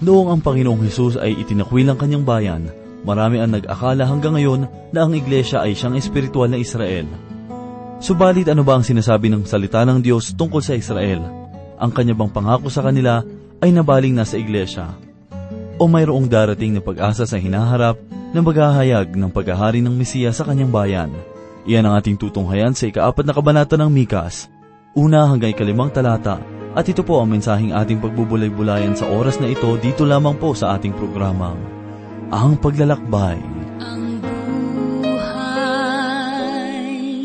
Noong ang Panginoong Hesus ay itinakwil ang kanyang bayan, marami ang nag-akala hanggang ngayon na ang iglesia ay siyang espiritual na Israel. Subalit ano ba ang sinasabi ng salita ng Diyos tungkol sa Israel? Ang kanya bang pangako sa kanila ay nabaling na sa iglesia? O mayroong darating na pag-asa sa hinaharap na maghahayag ng paghahari ng Mesiya sa kanyang bayan? Iyan ang ating tutunghayan sa ikaapat na kabanata ng Mikas, una hanggang ikalimang talata, at ito po ang mensaheng ating pagbubulay-bulayan sa oras na ito dito lamang po sa ating programang, Ang Paglalakbay. Ang buhay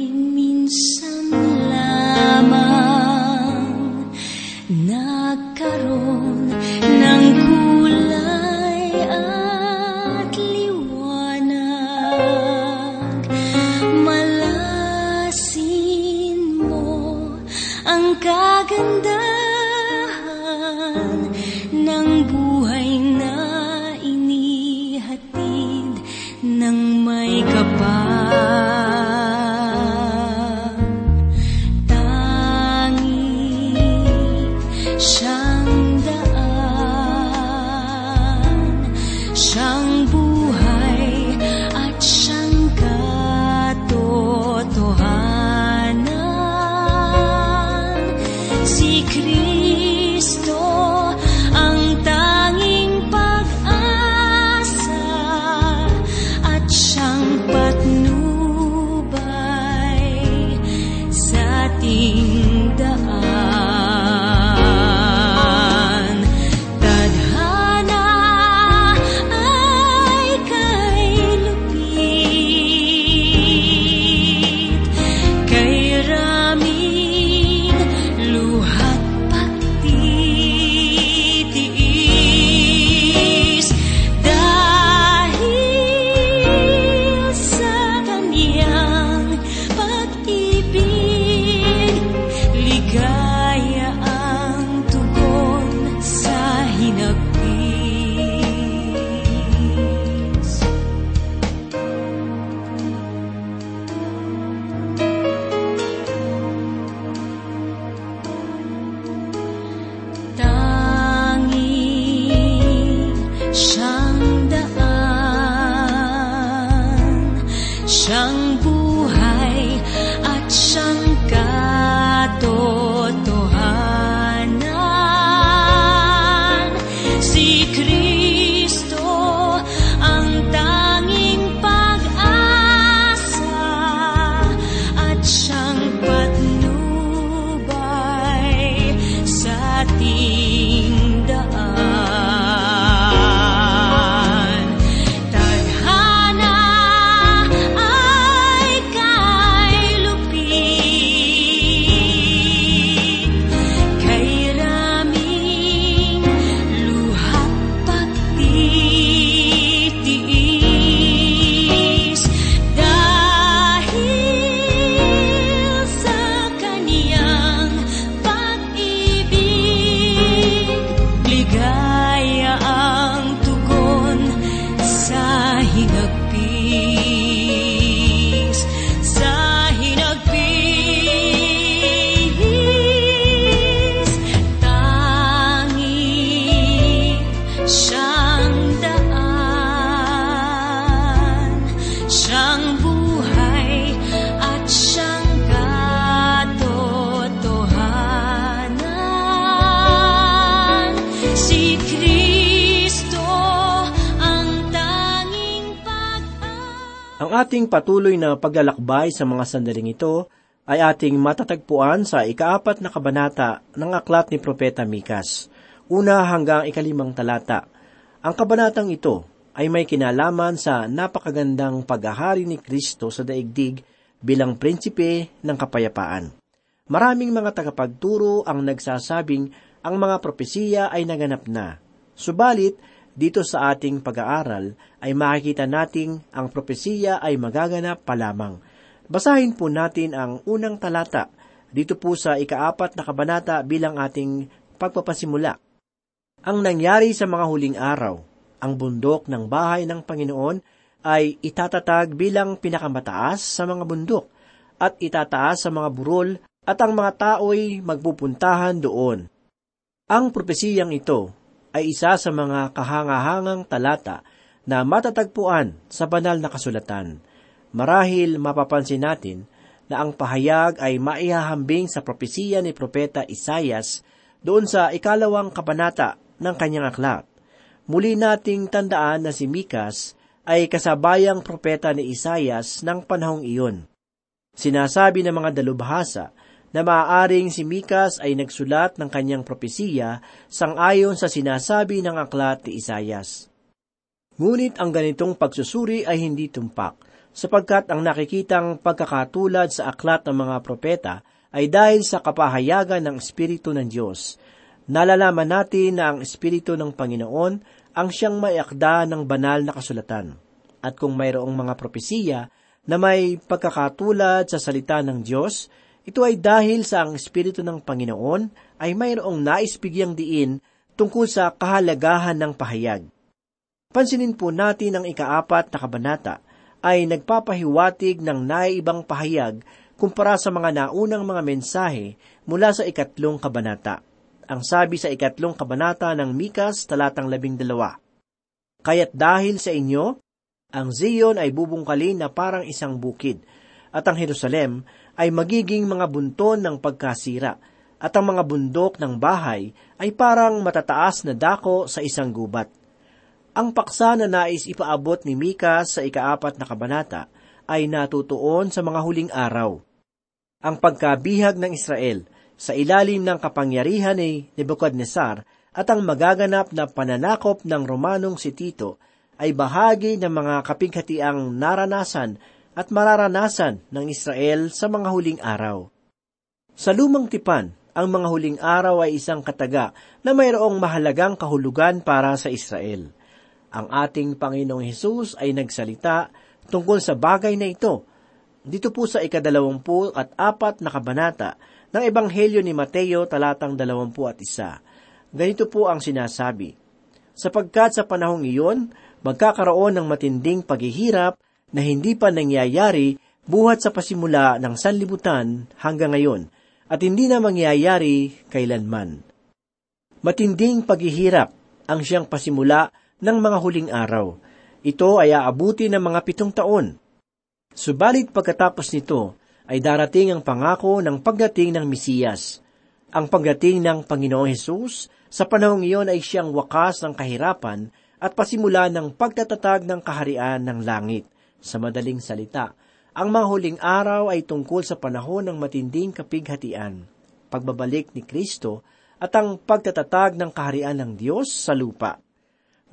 minsan lamang nagkaroon ating patuloy na paglalakbay sa mga sandaling ito ay ating matatagpuan sa ikaapat na kabanata ng aklat ni Propeta Mikas, una hanggang ikalimang talata. Ang kabanatang ito ay may kinalaman sa napakagandang paghahari ni Kristo sa daigdig bilang prinsipe ng kapayapaan. Maraming mga tagapagturo ang nagsasabing ang mga propesiya ay naganap na. Subalit, dito sa ating pag-aaral ay makikita nating ang propesiya ay magaganap pa lamang. Basahin po natin ang unang talata dito po sa ikaapat na kabanata bilang ating pagpapasimula. Ang nangyari sa mga huling araw, ang bundok ng bahay ng Panginoon ay itatatag bilang pinakamataas sa mga bundok at itataas sa mga burol at ang mga tao'y magpupuntahan doon. Ang propesiyang ito ay isa sa mga kahangahangang talata na matatagpuan sa banal na kasulatan. Marahil mapapansin natin na ang pahayag ay maihahambing sa propesiya ni Propeta Isayas doon sa ikalawang kabanata ng kanyang aklat. Muli nating tandaan na si Mikas ay kasabayang propeta ni Isayas ng panahong iyon. Sinasabi ng mga dalubhasa na maaaring si Mikas ay nagsulat ng kanyang propesiya sang-ayon sa sinasabi ng aklat ni Isayas. Ngunit ang ganitong pagsusuri ay hindi tumpak, sapagkat ang nakikitang pagkakatulad sa aklat ng mga propeta ay dahil sa kapahayagan ng Espiritu ng Diyos. Nalalaman natin na ang Espiritu ng Panginoon ang siyang maiakda ng banal na kasulatan. At kung mayroong mga propesiya na may pagkakatulad sa salita ng Diyos, ito ay dahil sa ang Espiritu ng Panginoon ay mayroong naispigyang diin tungkol sa kahalagahan ng pahayag. Pansinin po natin ang ikaapat na kabanata ay nagpapahiwatig ng naiibang pahayag kumpara sa mga naunang mga mensahe mula sa ikatlong kabanata. Ang sabi sa ikatlong kabanata ng Mikas talatang labing dalawa, Kaya't dahil sa inyo, ang Zion ay bubungkalin na parang isang bukid, at ang Jerusalem ay magiging mga bunton ng pagkasira, at ang mga bundok ng bahay ay parang matataas na dako sa isang gubat. Ang paksa na nais ipaabot ni Mika sa ikaapat na kabanata ay natutuon sa mga huling araw. Ang pagkabihag ng Israel sa ilalim ng kapangyarihan ni Nebuchadnezzar at ang magaganap na pananakop ng Romanong si Tito ay bahagi ng mga kapighatiang naranasan at mararanasan ng Israel sa mga huling araw. Sa lumang tipan, ang mga huling araw ay isang kataga na mayroong mahalagang kahulugan para sa Israel. Ang ating Panginoong Hesus ay nagsalita tungkol sa bagay na ito. Dito po sa ikadalawampu at apat na kabanata ng Ebanghelyo ni Mateo talatang dalawampu at isa. Ganito po ang sinasabi, Sapagkat sa panahong iyon, magkakaroon ng matinding paghihirap na hindi pa nangyayari buhat sa pasimula ng sanlibutan hanggang ngayon at hindi na mangyayari kailanman. Matinding paghihirap ang siyang pasimula ng mga huling araw. Ito ay aabuti ng mga pitong taon. Subalit pagkatapos nito ay darating ang pangako ng pagdating ng Mesiyas. Ang pagdating ng Panginoong Hesus sa panahong iyon ay siyang wakas ng kahirapan at pasimula ng pagtatatag ng kaharian ng langit. Sa madaling salita, ang mga huling araw ay tungkol sa panahon ng matinding kapighatian, pagbabalik ni Kristo at ang pagtatatag ng kaharian ng Diyos sa lupa.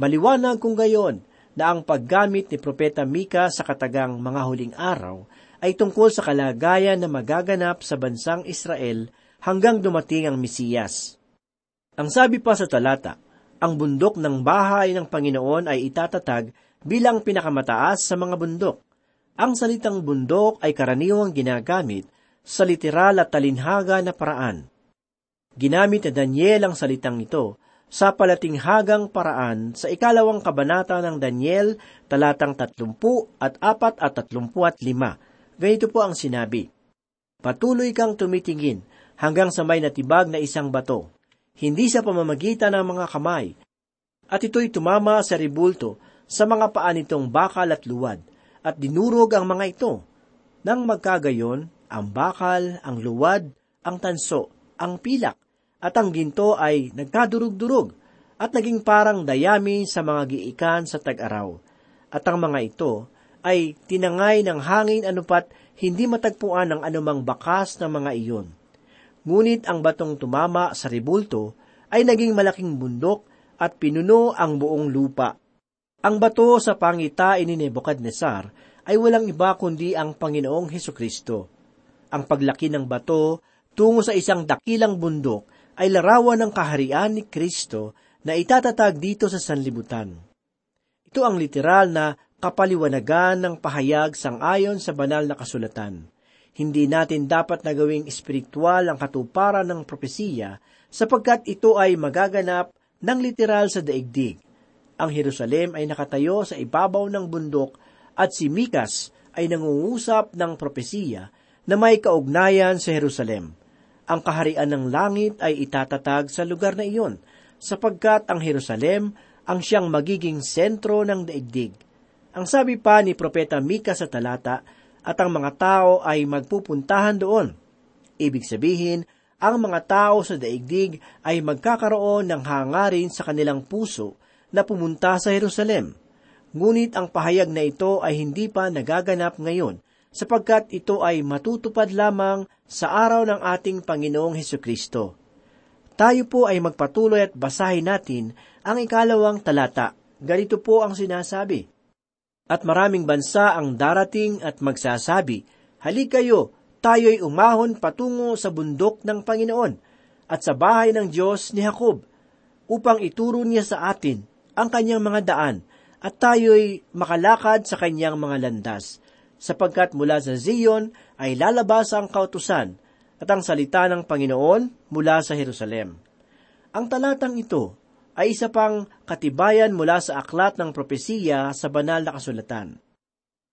Maliwanag kung gayon na ang paggamit ni Propeta Mika sa katagang mga huling araw ay tungkol sa kalagayan na magaganap sa bansang Israel hanggang dumating ang Mesiyas. Ang sabi pa sa talata, ang bundok ng bahay ng Panginoon ay itatatag bilang pinakamataas sa mga bundok. Ang salitang bundok ay karaniwang ginagamit sa literal at talinhaga na paraan. Ginamit ni Daniel ang salitang ito sa palatinghagang paraan sa ikalawang kabanata ng Daniel, talatang tatlumpu at apat at tatlumpu at lima. Ganito po ang sinabi, Patuloy kang tumitingin hanggang sa may natibag na isang bato, hindi sa pamamagitan ng mga kamay, at ito'y tumama sa ribulto sa mga paa nitong bakal at luwad, at dinurog ang mga ito. Nang magkagayon, ang bakal, ang luwad, ang tanso, ang pilak, at ang ginto ay nagkadurug-durug, at naging parang dayami sa mga giikan sa tag-araw. At ang mga ito ay tinangay ng hangin anupat hindi matagpuan ng anumang bakas ng mga iyon. Ngunit ang batong tumama sa ribulto ay naging malaking bundok at pinuno ang buong lupa. Ang bato sa pangitain ni Nebuchadnezzar ay walang iba kundi ang Panginoong Heso Kristo. Ang paglaki ng bato tungo sa isang dakilang bundok ay larawan ng kaharian ni Kristo na itatatag dito sa sanlibutan. Ito ang literal na kapaliwanagan ng pahayag sang ayon sa banal na kasulatan. Hindi natin dapat na gawing espiritual ang katuparan ng propesiya sapagkat ito ay magaganap ng literal sa daigdig ang Jerusalem ay nakatayo sa ibabaw ng bundok at si Mikas ay nangungusap ng propesiya na may kaugnayan sa Jerusalem. Ang kaharian ng langit ay itatatag sa lugar na iyon, sapagkat ang Jerusalem ang siyang magiging sentro ng daigdig. Ang sabi pa ni Propeta Mika sa talata, at ang mga tao ay magpupuntahan doon. Ibig sabihin, ang mga tao sa daigdig ay magkakaroon ng hangarin sa kanilang puso na pumunta sa Jerusalem. Ngunit ang pahayag na ito ay hindi pa nagaganap ngayon sapagkat ito ay matutupad lamang sa araw ng ating Panginoong Heso Kristo. Tayo po ay magpatuloy at basahin natin ang ikalawang talata. Ganito po ang sinasabi. At maraming bansa ang darating at magsasabi, Halik kayo, tayo'y umahon patungo sa bundok ng Panginoon at sa bahay ng Diyos ni Jacob, upang ituro niya sa atin ang kanyang mga daan at tayo'y makalakad sa kanyang mga landas, sapagkat mula sa Zion ay lalabas ang kautusan at ang salita ng Panginoon mula sa Jerusalem. Ang talatang ito ay isa pang katibayan mula sa aklat ng propesiya sa banal na kasulatan.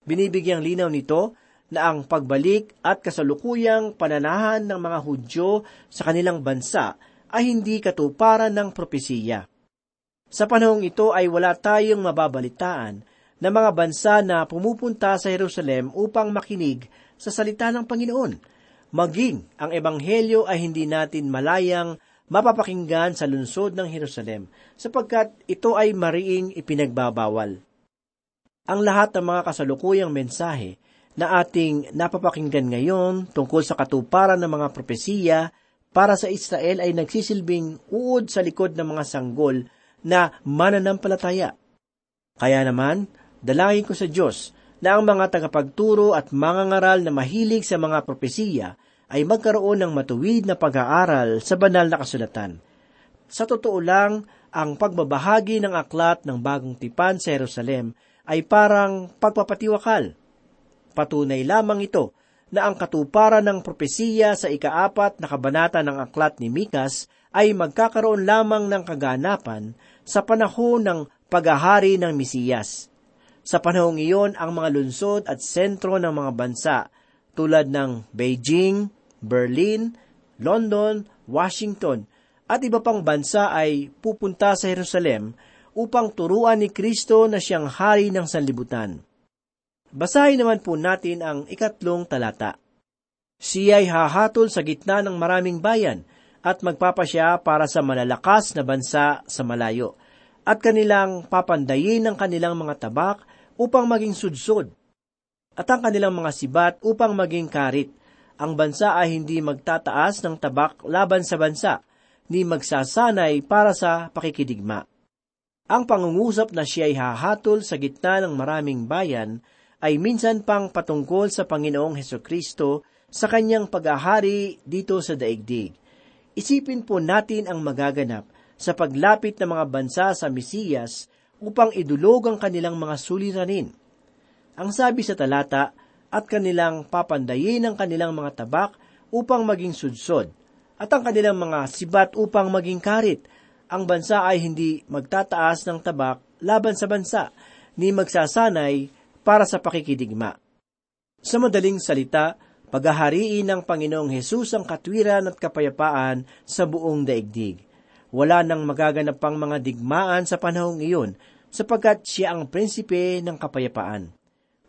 Binibigyang linaw nito na ang pagbalik at kasalukuyang pananahan ng mga Hudyo sa kanilang bansa ay hindi katuparan ng propesiya. Sa panahong ito ay wala tayong mababalitaan na mga bansa na pumupunta sa Jerusalem upang makinig sa salita ng Panginoon. Maging ang Ebanghelyo ay hindi natin malayang mapapakinggan sa lungsod ng Jerusalem sapagkat ito ay mariing ipinagbabawal. Ang lahat ng mga kasalukuyang mensahe na ating napapakinggan ngayon tungkol sa katuparan ng mga propesiya para sa Israel ay nagsisilbing uod sa likod ng mga sanggol na mananampalataya. Kaya naman, dalangin ko sa Diyos na ang mga tagapagturo at mga ngaral na mahilig sa mga propesiya ay magkaroon ng matuwid na pag-aaral sa banal na kasulatan. Sa totoo lang, ang pagbabahagi ng aklat ng bagong tipan sa Jerusalem ay parang pagpapatiwakal Patunay lamang ito na ang katuparan ng propesiya sa ikaapat na kabanata ng aklat ni Mikas ay magkakaroon lamang ng kaganapan sa panahon ng paghahari ng Misiyas. Sa panahong iyon, ang mga lunsod at sentro ng mga bansa tulad ng Beijing, Berlin, London, Washington, at iba pang bansa ay pupunta sa Jerusalem upang turuan ni Kristo na siyang hari ng sanlibutan. Basahin naman po natin ang ikatlong talata. Siya ay hahatol sa gitna ng maraming bayan at magpapasya para sa malalakas na bansa sa malayo at kanilang papandayin ang kanilang mga tabak upang maging sudsod at ang kanilang mga sibat upang maging karit. Ang bansa ay hindi magtataas ng tabak laban sa bansa, ni magsasanay para sa pakikidigma. Ang pangungusap na siya ay hahatol sa gitna ng maraming bayan ay minsan pang patungkol sa Panginoong Heso Kristo sa kanyang pag-ahari dito sa daigdig. Isipin po natin ang magaganap sa paglapit ng mga bansa sa Mesiyas upang idulog ang kanilang mga suliranin. Ang sabi sa talata, at kanilang papandayin ang kanilang mga tabak upang maging sudsod, at ang kanilang mga sibat upang maging karit. Ang bansa ay hindi magtataas ng tabak laban sa bansa, ni magsasanay para sa pakikidigma. Sa madaling salita, paghahariin ng Panginoong Hesus ang katwiran at kapayapaan sa buong daigdig. Wala nang magaganap pang mga digmaan sa panahong iyon, sapagkat siya ang prinsipe ng kapayapaan.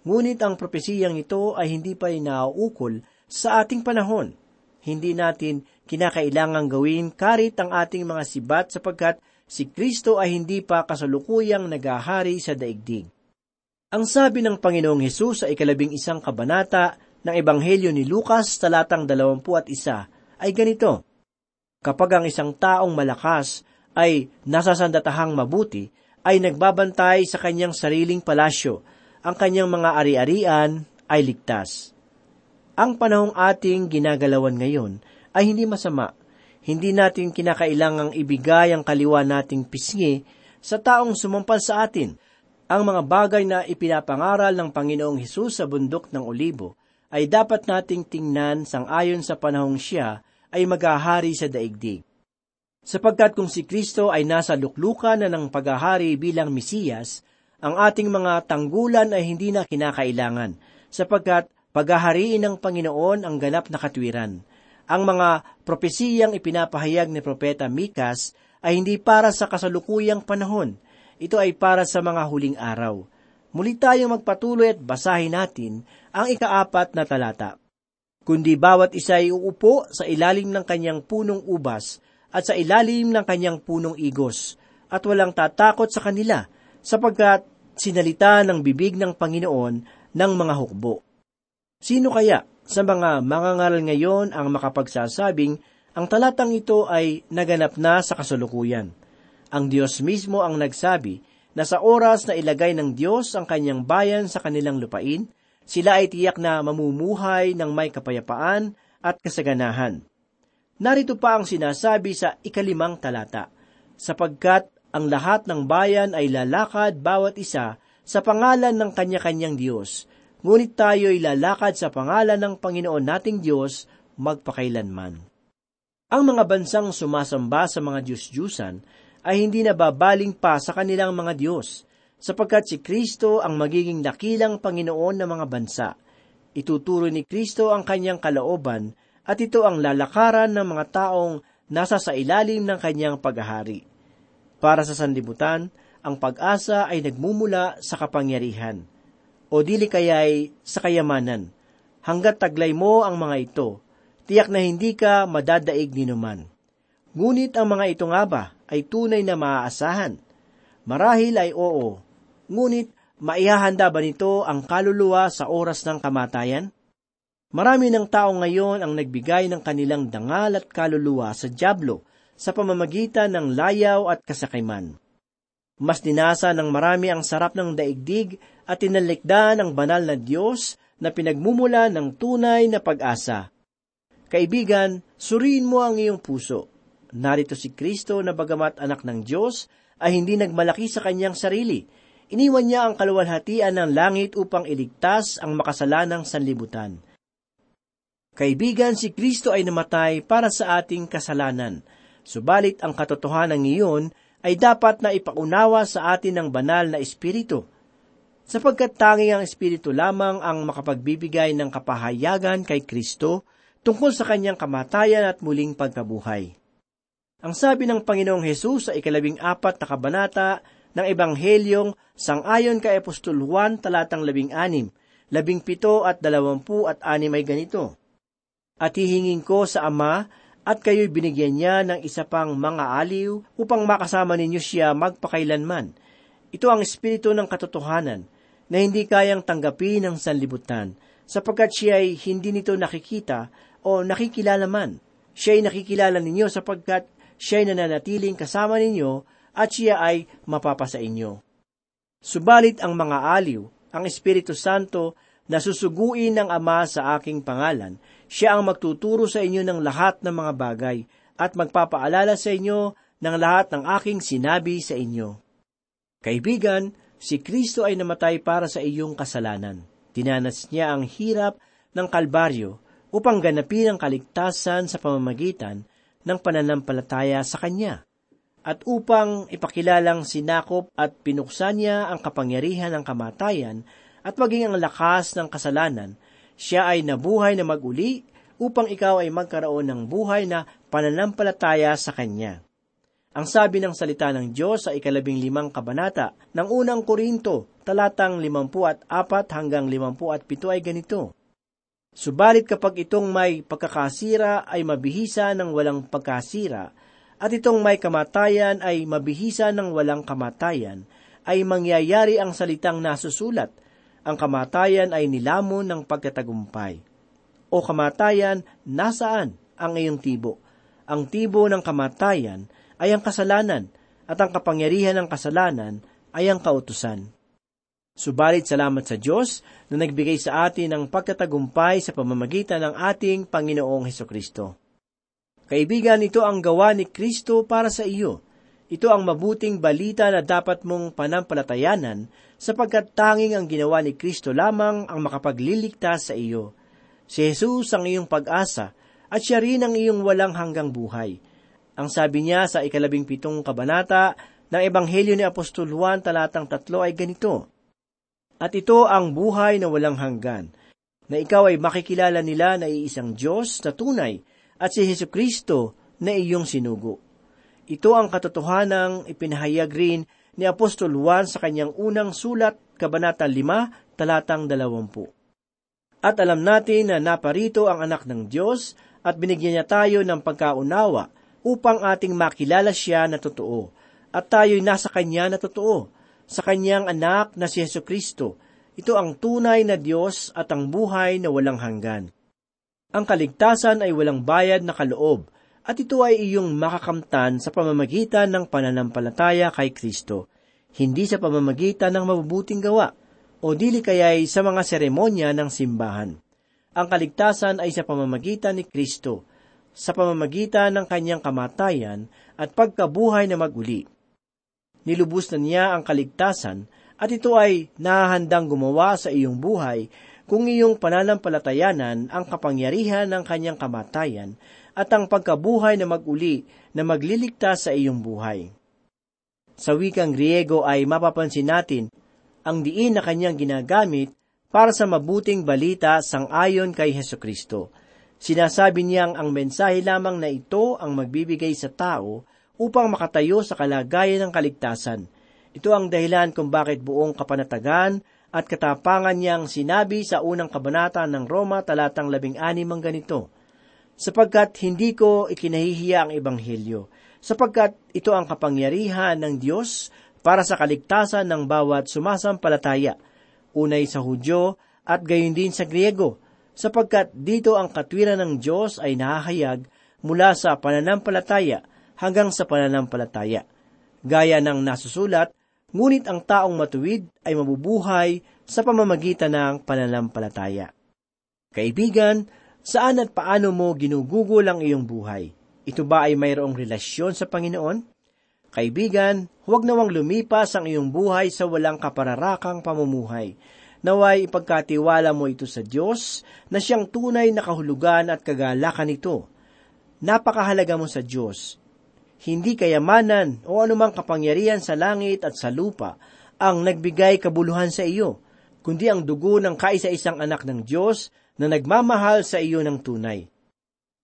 Ngunit ang propesiyang ito ay hindi pa inaukol sa ating panahon. Hindi natin kinakailangang gawin karit ang ating mga sibat sapagkat si Kristo ay hindi pa kasalukuyang nagahari sa daigdig. Ang sabi ng Panginoong Hesus sa ikalabing isang kabanata ng Ebanghelyo ni Lucas talatang dalawampu at isa ay ganito, Kapag ang isang taong malakas ay nasasandatahang mabuti, ay nagbabantay sa kanyang sariling palasyo, ang kanyang mga ari-arian ay ligtas. Ang panahong ating ginagalawan ngayon ay hindi masama. Hindi natin kinakailangang ibigay ang kaliwa nating pisngi sa taong sumampal sa atin – ang mga bagay na ipinapangaral ng Panginoong Hesus sa bundok ng Olibo ay dapat nating tingnan sang ayon sa panahong siya ay maghahari sa daigdig. Sapagkat kung si Kristo ay nasa luklukan na ng paghahari bilang Mesiyas, ang ating mga tanggulan ay hindi na kinakailangan, sapagkat paghahariin ng Panginoon ang ganap na katwiran. Ang mga propesiyang ipinapahayag ni Propeta Mikas ay hindi para sa kasalukuyang panahon. Ito ay para sa mga huling araw. Muli tayong magpatuloy at basahin natin ang ikaapat na talata. Kundi bawat isa ay uupo sa ilalim ng kanyang punong ubas at sa ilalim ng kanyang punong igos, at walang tatakot sa kanila, sapagkat sinalita ng bibig ng Panginoon ng mga hukbo. Sino kaya sa mga mangangaral ngayon ang makapagsasabing ang talatang ito ay naganap na sa kasulukuyan? Ang Diyos mismo ang nagsabi na sa oras na ilagay ng Diyos ang kanyang bayan sa kanilang lupain, sila ay tiyak na mamumuhay ng may kapayapaan at kasaganahan. Narito pa ang sinasabi sa ikalimang talata, sapagkat ang lahat ng bayan ay lalakad bawat isa sa pangalan ng kanya-kanyang Diyos, ngunit tayo ay lalakad sa pangalan ng Panginoon nating Diyos magpakailanman. Ang mga bansang sumasamba sa mga Diyos-Diyusan ay hindi na babaling pa sa kanilang mga Diyos, sapagkat si Kristo ang magiging dakilang Panginoon ng mga bansa. Ituturo ni Kristo ang kanyang kalooban at ito ang lalakaran ng mga taong nasa sa ilalim ng kanyang paghahari. Para sa sanlibutan, ang pag-asa ay nagmumula sa kapangyarihan, o dili kaya'y sa kayamanan. Hanggat taglay mo ang mga ito, tiyak na hindi ka madadaig ni numan. Ngunit ang mga ito nga ba ay tunay na maaasahan? Marahil ay oo, ngunit maihahanda ba nito ang kaluluwa sa oras ng kamatayan? Marami ng tao ngayon ang nagbigay ng kanilang dangal at kaluluwa sa Diablo sa pamamagitan ng layaw at kasakiman. Mas dinasa ng marami ang sarap ng daigdig at tinalikda ng banal na Diyos na pinagmumula ng tunay na pag-asa. Kaibigan, suriin mo ang iyong puso. Narito si Kristo na bagamat anak ng Diyos ay hindi nagmalaki sa kanyang sarili. Iniwan niya ang kaluwalhatian ng langit upang iligtas ang makasalanang sanlibutan. Kaibigan, si Kristo ay namatay para sa ating kasalanan. Subalit ang katotohanan ngayon ay dapat na ipaunawa sa atin ng banal na Espiritu, sapagkat tanging ang Espiritu lamang ang makapagbibigay ng kapahayagan kay Kristo tungkol sa kanyang kamatayan at muling pagkabuhay. Ang sabi ng Panginoong Hesus sa ikalabing apat na kabanata ng Ebanghelyong sangayon kay Apostol Juan talatang labing anim, labing pito at dalawampu at anim ay ganito. At hihingin ko sa Ama at kayo'y binigyan niya ng isa pang mga aliw upang makasama ninyo siya magpakailanman. Ito ang espiritu ng katotohanan na hindi kayang tanggapin ng sanlibutan sapagkat siya ay hindi nito nakikita o nakikilala man. Siya ay nakikilala ninyo sapagkat siya ay nananatiling kasama ninyo at siya ay mapapasa inyo. Subalit ang mga aliw, ang Espiritu Santo na susuguin ng Ama sa aking pangalan, siya ang magtuturo sa inyo ng lahat ng mga bagay at magpapaalala sa inyo ng lahat ng aking sinabi sa inyo. Kaibigan, si Kristo ay namatay para sa iyong kasalanan. Tinanas niya ang hirap ng Kalbaryo upang ganapin ang kaligtasan sa pamamagitan ng pananampalataya sa Kanya at upang ipakilalang sinakop at pinuksan niya ang kapangyarihan ng kamatayan at maging ang lakas ng kasalanan, siya ay nabuhay na maguli upang ikaw ay magkaroon ng buhay na pananampalataya sa Kanya. Ang sabi ng salita ng Diyos sa ikalabing limang kabanata ng unang Korinto, talatang limampu at apat hanggang limampu at pito ay ganito. Subalit kapag itong may pagkakasira ay mabihisa ng walang pagkasira, at itong may kamatayan ay mabihisa ng walang kamatayan, ay mangyayari ang salitang nasusulat, ang kamatayan ay nilamon ng pagkatagumpay. O kamatayan, nasaan ang iyong tibo? Ang tibo ng kamatayan ay ang kasalanan, at ang kapangyarihan ng kasalanan ay ang kautusan. Subalit salamat sa Diyos na nagbigay sa atin ng pagkatagumpay sa pamamagitan ng ating Panginoong Heso Kristo. Kaibigan, ito ang gawa ni Kristo para sa iyo ito ang mabuting balita na dapat mong panampalatayanan sapagkat tanging ang ginawa ni Kristo lamang ang makapagliligtas sa iyo. Si Jesus ang iyong pag-asa at siya rin ang iyong walang hanggang buhay. Ang sabi niya sa ikalabing pitong kabanata ng Ebanghelyo ni Apostol Juan talatang tatlo ay ganito, At ito ang buhay na walang hanggan, na ikaw ay makikilala nila na iisang Diyos na tunay at si Heso Kristo na iyong sinugo. Ito ang katotohanang ipinahayag rin ni Apostol Juan sa kanyang unang sulat, Kabanata 5, talatang 20. At alam natin na naparito ang anak ng Diyos at binigyan niya tayo ng pagkaunawa upang ating makilala siya na totoo at tayo'y nasa Kanya na totoo, sa Kanyang anak na si Yesu Kristo. Ito ang tunay na Diyos at ang buhay na walang hanggan. Ang kaligtasan ay walang bayad na kaloob, at ito ay iyong makakamtan sa pamamagitan ng pananampalataya kay Kristo, hindi sa pamamagitan ng mabubuting gawa, o dili kaya'y sa mga seremonya ng simbahan. Ang kaligtasan ay sa pamamagitan ni Kristo, sa pamamagitan ng kanyang kamatayan at pagkabuhay na maguli nilubos na niya ang kaligtasan at ito ay nahahandang gumawa sa iyong buhay kung iyong pananampalatayanan ang kapangyarihan ng kanyang kamatayan at ang pagkabuhay na maguli na magliligtas sa iyong buhay. Sa wikang Griego ay mapapansin natin ang diin na kanyang ginagamit para sa mabuting balita sang ayon kay Heso Kristo. Sinasabi niyang ang mensahe lamang na ito ang magbibigay sa tao upang makatayo sa kalagayan ng kaligtasan. Ito ang dahilan kung bakit buong kapanatagan at katapangan niyang sinabi sa unang kabanata ng Roma talatang labing anim ganito, sapagkat hindi ko ikinahihiya ang Ebanghelyo, sapagkat ito ang kapangyarihan ng Diyos para sa kaligtasan ng bawat sumasampalataya, unay sa Hudyo at gayon din sa Griego, sapagkat dito ang katwiran ng Diyos ay nahahayag mula sa pananampalataya hanggang sa pananampalataya. Gaya ng nasusulat, ngunit ang taong matuwid ay mabubuhay sa pamamagitan ng pananampalataya. Kaibigan, saan at paano mo ginugugol ang iyong buhay? Ito ba ay mayroong relasyon sa Panginoon? Kaibigan, huwag nawang lumipas ang iyong buhay sa walang kapararakang pamumuhay. Naway ipagkatiwala mo ito sa Diyos na siyang tunay na kahulugan at kagalakan nito. Napakahalaga mo sa Diyos hindi kayamanan o anumang kapangyarihan sa langit at sa lupa ang nagbigay kabuluhan sa iyo, kundi ang dugo ng kaisa-isang anak ng Diyos na nagmamahal sa iyo ng tunay.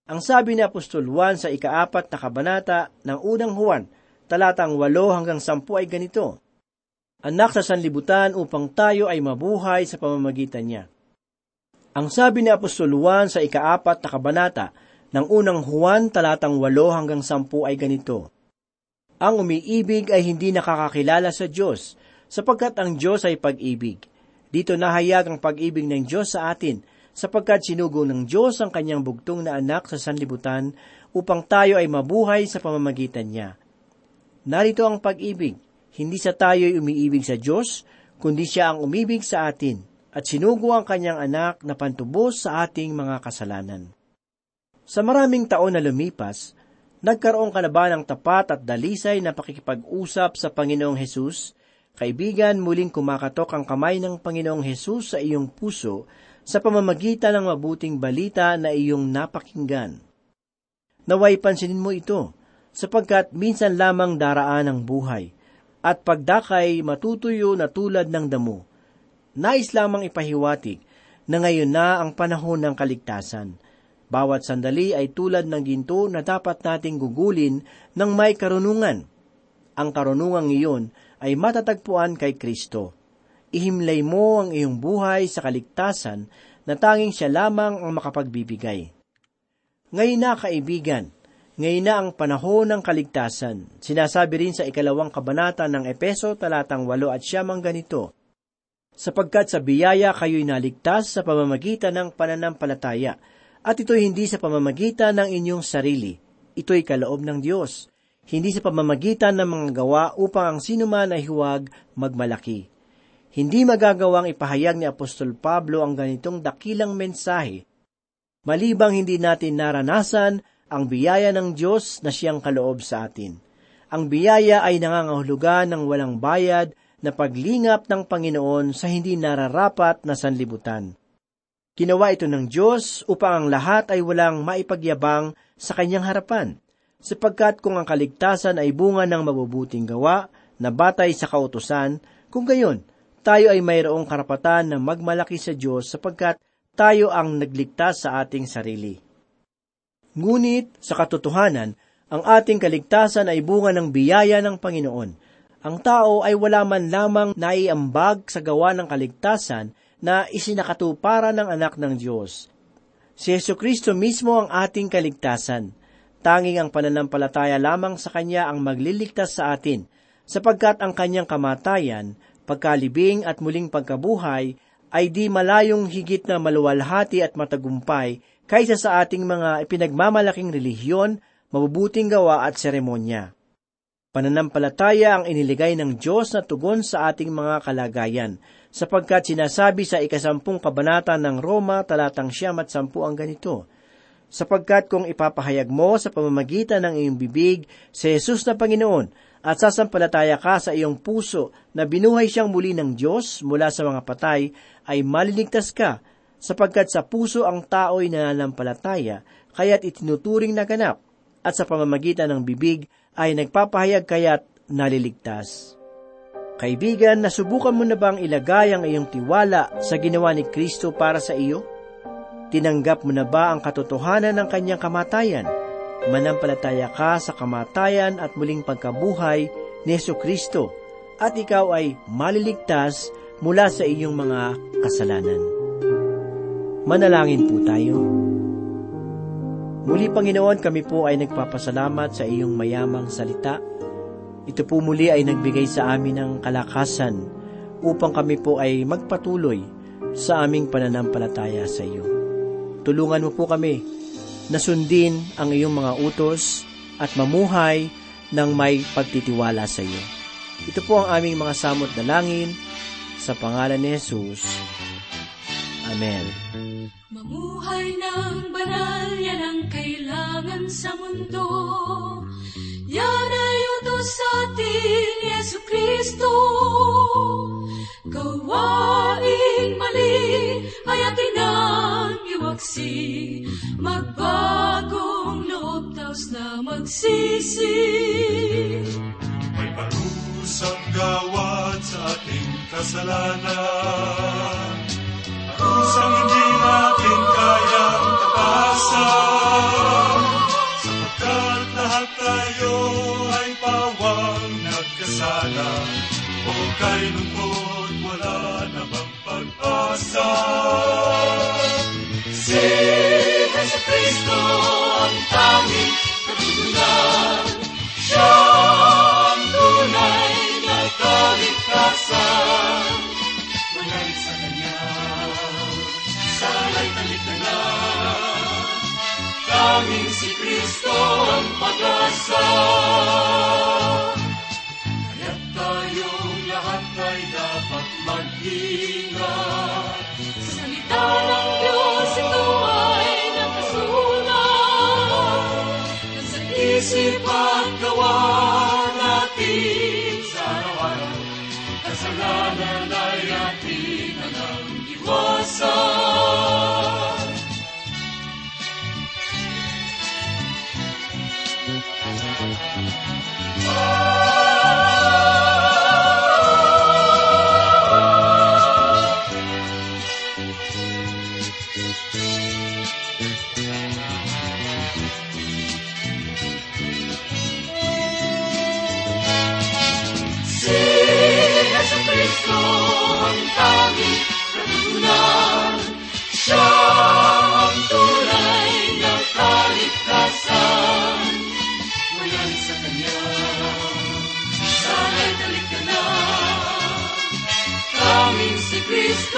Ang sabi ni Apostol Juan sa ikaapat na kabanata ng unang Juan, talatang walo hanggang sampu ay ganito, Anak sa sanlibutan upang tayo ay mabuhay sa pamamagitan niya. Ang sabi ni Apostol Juan sa ikaapat na kabanata ng unang Juan talatang 8 hanggang 10 ay ganito. Ang umiibig ay hindi nakakakilala sa Diyos, sapagkat ang Diyos ay pag-ibig. Dito nahayag ang pag-ibig ng Diyos sa atin, sapagkat sinugo ng Diyos ang kanyang bugtong na anak sa sanlibutan upang tayo ay mabuhay sa pamamagitan niya. Narito ang pag-ibig, hindi sa tayo'y umiibig sa Diyos, kundi siya ang umibig sa atin at sinugo ang kanyang anak na pantubos sa ating mga kasalanan. Sa maraming taon na lumipas, nagkaroon ka na ba ng tapat at dalisay na pakikipag-usap sa Panginoong Hesus? Kaibigan, muling kumakatok ang kamay ng Panginoong Hesus sa iyong puso sa pamamagitan ng mabuting balita na iyong napakinggan. Naway pansinin mo ito, sapagkat minsan lamang daraan ang buhay, at pagdakay matutuyo na tulad ng damo. Nais lamang ipahiwatig na ngayon na ang panahon ng kaligtasan – bawat sandali ay tulad ng ginto na dapat nating gugulin ng may karunungan. Ang karunungang iyon ay matatagpuan kay Kristo. Ihimlay mo ang iyong buhay sa kaligtasan na tanging siya lamang ang makapagbibigay. Ngayon na kaibigan, ngayon na ang panahon ng kaligtasan. Sinasabi rin sa ikalawang kabanata ng Epeso talatang walo at siyamang ganito, Sapagkat sa biyaya kayo'y naligtas sa pamamagitan ng pananampalataya, at ito'y hindi sa pamamagitan ng inyong sarili. Ito'y kaloob ng Diyos. Hindi sa pamamagitan ng mga gawa upang ang sinuman ay huwag magmalaki. Hindi magagawang ipahayag ni Apostol Pablo ang ganitong dakilang mensahe. Malibang hindi natin naranasan ang biyaya ng Diyos na siyang kaloob sa atin. Ang biyaya ay nangangahulugan ng walang bayad na paglingap ng Panginoon sa hindi nararapat na sanlibutan. Ginawa ito ng Diyos upang ang lahat ay walang maipagyabang sa kanyang harapan, sapagkat kung ang kaligtasan ay bunga ng mabubuting gawa na batay sa kautusan, kung gayon, tayo ay mayroong karapatan na magmalaki sa Diyos sapagkat tayo ang nagligtas sa ating sarili. Ngunit, sa katotohanan, Ang ating kaligtasan ay bunga ng biyaya ng Panginoon. Ang tao ay wala man lamang naiambag sa gawa ng kaligtasan na isinakatuparan ng anak ng Diyos. Si Yesu Kristo mismo ang ating kaligtasan. Tanging ang pananampalataya lamang sa Kanya ang magliligtas sa atin, sapagkat ang Kanyang kamatayan, pagkalibing at muling pagkabuhay ay di malayong higit na maluwalhati at matagumpay kaysa sa ating mga ipinagmamalaking relihiyon mabubuting gawa at seremonya. Pananampalataya ang iniligay ng Diyos na tugon sa ating mga kalagayan, sapagkat sinasabi sa ikasampung kabanata ng Roma talatang siyam at sampu ang ganito, sapagkat kung ipapahayag mo sa pamamagitan ng iyong bibig sa Jesus na Panginoon at sasampalataya ka sa iyong puso na binuhay siyang muli ng Diyos mula sa mga patay, ay maliligtas ka, sapagkat sa puso ang tao'y nananampalataya, kaya't itinuturing na ganap at sa pamamagitan ng bibig ay nagpapahayag kaya't naliligtas. Kaibigan, nasubukan mo na bang ilagay ang iyong tiwala sa ginawa ni Kristo para sa iyo? Tinanggap mo na ba ang katotohanan ng kanyang kamatayan? Manampalataya ka sa kamatayan at muling pagkabuhay ni Yesu Kristo at ikaw ay maliligtas mula sa iyong mga kasalanan. Manalangin po tayo. Muli, Panginoon, kami po ay nagpapasalamat sa iyong mayamang salita. Ito po muli ay nagbigay sa amin ng kalakasan upang kami po ay magpatuloy sa aming pananampalataya sa iyo. Tulungan mo po kami na sundin ang iyong mga utos at mamuhay ng may pagtitiwala sa iyo. Ito po ang aming mga samot na langin sa pangalan ni Jesus. Amen. Mamuhay ng banal, yan ang kailangan sa mundo. Yan sa ating Yesu Kristo. Gawaing mali ay atin ang iwaksi. Magbagong loob, taos na magsisi. May parusang gawad sa ating kasalanan Kusang hindi natin kayang tapasan kay lungkot, wala namang pag-asa. Si Jesu Cristo ang tanging katutunan Siya ang tunay na kaligtasan. Manalig sa Kanya Sana'y talik na na Tanging si Kristo ang pag-asa ay dapat mag-ingat. Sa salita ng Diyos ito ay nakasulat. Na sa isip at gawa natin sa araw-araw Kasalanan ay ating nang iwasan Tanging